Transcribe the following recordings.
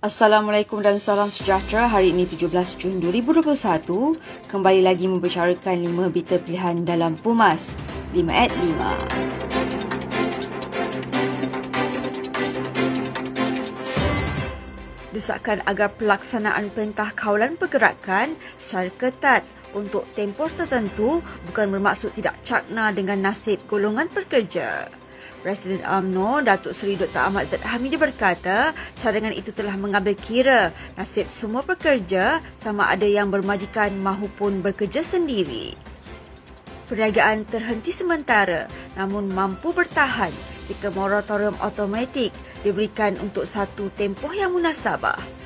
Assalamualaikum dan salam sejahtera. Hari ini 17 Jun 2021. Kembali lagi membicarakan 5 berita pilihan dalam Pumas. 5 at 5. Desakan agar pelaksanaan perintah kawalan pergerakan secara ketat untuk tempoh tertentu bukan bermaksud tidak cakna dengan nasib golongan pekerja. Presiden UMNO Datuk Seri Dr. Ahmad Zat Hamidi berkata cadangan itu telah mengambil kira nasib semua pekerja sama ada yang bermajikan maupun bekerja sendiri. Perniagaan terhenti sementara namun mampu bertahan jika moratorium automatik diberikan untuk satu tempoh yang munasabah.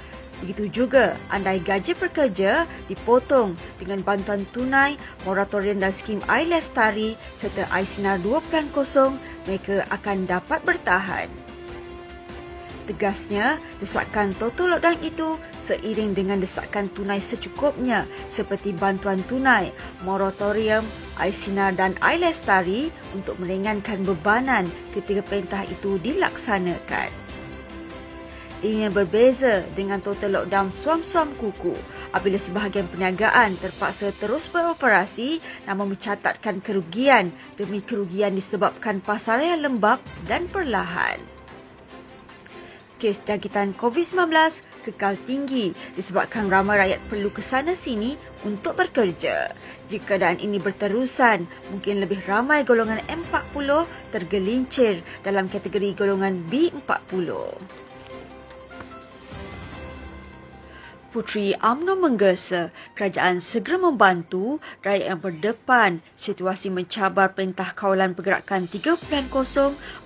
Begitu juga andai gaji pekerja dipotong dengan bantuan tunai, moratorium dan skim air lestari serta air sinar 2.0 mereka akan dapat bertahan. Tegasnya, desakan total lockdown itu seiring dengan desakan tunai secukupnya seperti bantuan tunai, moratorium, air sinar dan air lestari untuk meringankan bebanan ketika perintah itu dilaksanakan. Ia berbeza dengan total lockdown suam-suam kuku apabila sebahagian perniagaan terpaksa terus beroperasi namun mencatatkan kerugian demi kerugian disebabkan pasaran yang lembab dan perlahan. Kes jangkitan COVID-19 kekal tinggi disebabkan ramai rakyat perlu ke sana sini untuk bekerja. Jika keadaan ini berterusan, mungkin lebih ramai golongan M40 tergelincir dalam kategori golongan B40. Puteri UMNO menggesa kerajaan segera membantu rakyat yang berdepan situasi mencabar perintah kawalan pergerakan 3.0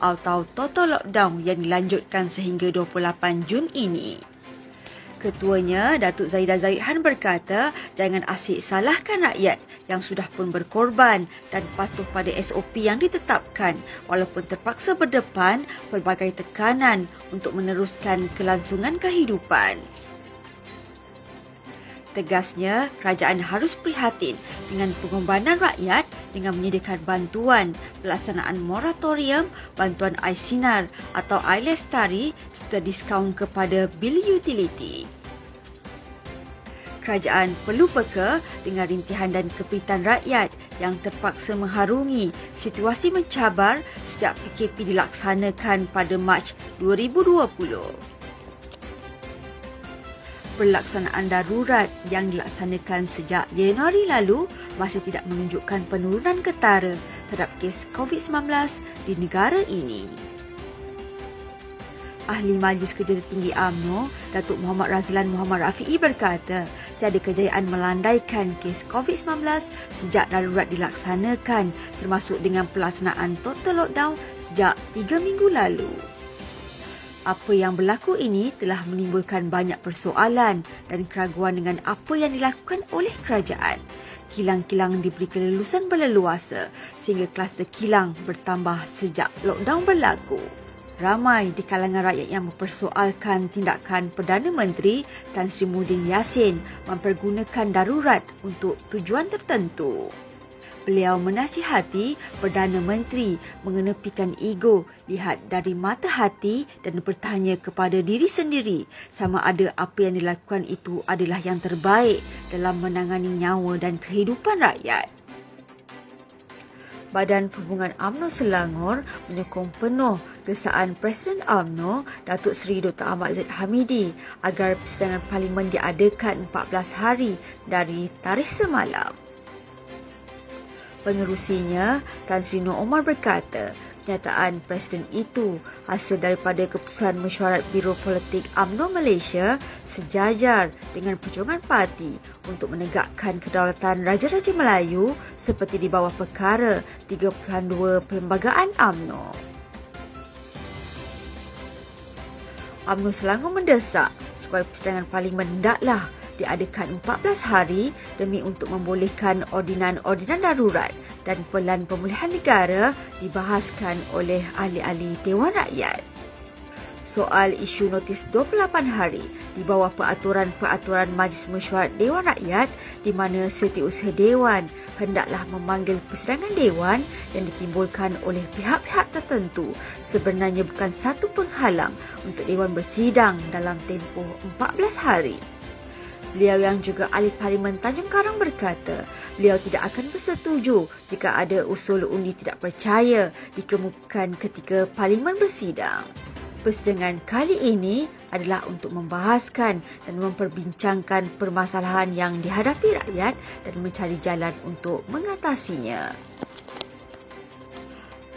atau total lockdown yang dilanjutkan sehingga 28 Jun ini. Ketuanya, Datuk Zaidah Zaidhan berkata, jangan asyik salahkan rakyat yang sudah pun berkorban dan patuh pada SOP yang ditetapkan walaupun terpaksa berdepan pelbagai tekanan untuk meneruskan kelangsungan kehidupan. Tegasnya, kerajaan harus prihatin dengan pengorbanan rakyat dengan menyediakan bantuan pelaksanaan moratorium, bantuan air sinar atau air lestari serta diskaun kepada bil utiliti. Kerajaan perlu peka dengan rintihan dan kepitan rakyat yang terpaksa mengharungi situasi mencabar sejak PKP dilaksanakan pada Mac 2020 pelaksanaan darurat yang dilaksanakan sejak Januari lalu masih tidak menunjukkan penurunan ketara terhadap kes COVID-19 di negara ini. Ahli Majlis Kerja Tertinggi AMNO, Datuk Muhammad Razlan Muhammad Rafi'i berkata, tiada kejayaan melandaikan kes COVID-19 sejak darurat dilaksanakan termasuk dengan pelaksanaan total lockdown sejak 3 minggu lalu. Apa yang berlaku ini telah menimbulkan banyak persoalan dan keraguan dengan apa yang dilakukan oleh kerajaan. Kilang-kilang diberi kelulusan berleluasa sehingga kluster kilang bertambah sejak lockdown berlaku. Ramai di kalangan rakyat yang mempersoalkan tindakan Perdana Menteri Tan Sri Muhyiddin Yassin mempergunakan darurat untuk tujuan tertentu. Beliau menasihati Perdana Menteri mengenepikan ego, lihat dari mata hati dan bertanya kepada diri sendiri sama ada apa yang dilakukan itu adalah yang terbaik dalam menangani nyawa dan kehidupan rakyat. Badan Perhubungan UMNO Selangor menyokong penuh kesaan Presiden UMNO Datuk Seri Dr. Ahmad Zaid Hamidi agar persidangan parlimen diadakan 14 hari dari tarikh semalam. Pengerusinya, Tan Sri Nur Omar berkata, kenyataan Presiden itu hasil daripada keputusan mesyuarat Biro Politik UMNO Malaysia sejajar dengan perjuangan parti untuk menegakkan kedaulatan Raja-Raja Melayu seperti di bawah perkara 3.2 Perlembagaan UMNO. UMNO Selangor mendesak supaya persidangan parlimen hendaklah diadakan 14 hari demi untuk membolehkan ordinan-ordinan darurat dan pelan pemulihan negara dibahaskan oleh ahli-ahli Dewan Rakyat. soal isu notis 28 hari di bawah peraturan-peraturan Majlis Mesyuarat Dewan Rakyat di mana setiausaha Dewan hendaklah memanggil persidangan Dewan yang ditimbulkan oleh pihak-pihak tertentu sebenarnya bukan satu penghalang untuk Dewan bersidang dalam tempoh 14 hari. Beliau yang juga ahli Parlimen Tanjung Karang berkata, beliau tidak akan bersetuju jika ada usul undi tidak percaya dikemukakan ketika Parlimen bersidang. Persidangan kali ini adalah untuk membahaskan dan memperbincangkan permasalahan yang dihadapi rakyat dan mencari jalan untuk mengatasinya.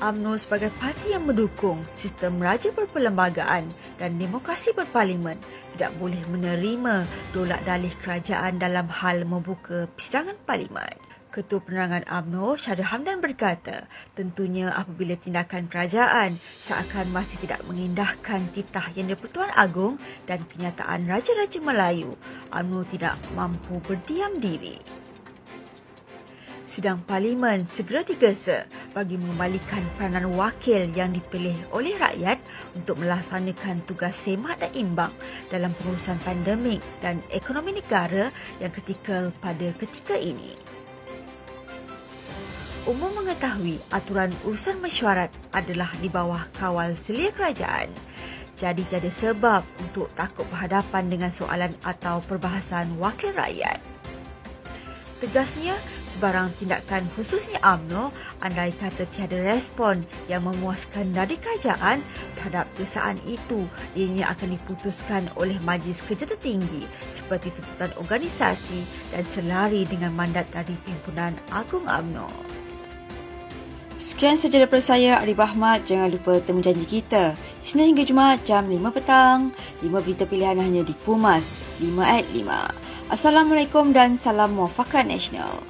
UMNO sebagai parti yang mendukung sistem raja berperlembagaan dan demokrasi berparlimen tidak boleh menerima dolak dalih kerajaan dalam hal membuka persidangan parlimen. Ketua Penerangan UMNO Syahrir Hamdan berkata, tentunya apabila tindakan kerajaan seakan masih tidak mengindahkan titah Yang di-Pertuan Agong dan kenyataan Raja-Raja Melayu, UMNO tidak mampu berdiam diri sidang parlimen segera digesa bagi mengembalikan peranan wakil yang dipilih oleh rakyat untuk melaksanakan tugas semak dan imbang dalam pengurusan pandemik dan ekonomi negara yang kritikal pada ketika ini. Umum mengetahui aturan urusan mesyuarat adalah di bawah kawal selia kerajaan. Jadi tiada sebab untuk takut berhadapan dengan soalan atau perbahasan wakil rakyat. Tegasnya, sebarang tindakan khususnya UMNO andai kata tiada respon yang memuaskan dari kerajaan terhadap kesaan itu ianya akan diputuskan oleh Majlis Kerja Tertinggi seperti tuntutan organisasi dan selari dengan mandat dari Pimpinan Agung UMNO. Sekian sahaja daripada saya, Arif Ahmad. Jangan lupa temu janji kita. Senin hingga Jumaat jam 5 petang. 5 berita pilihan hanya di Pumas 5 at 5. Assalamualaikum dan salam muafakat nasional.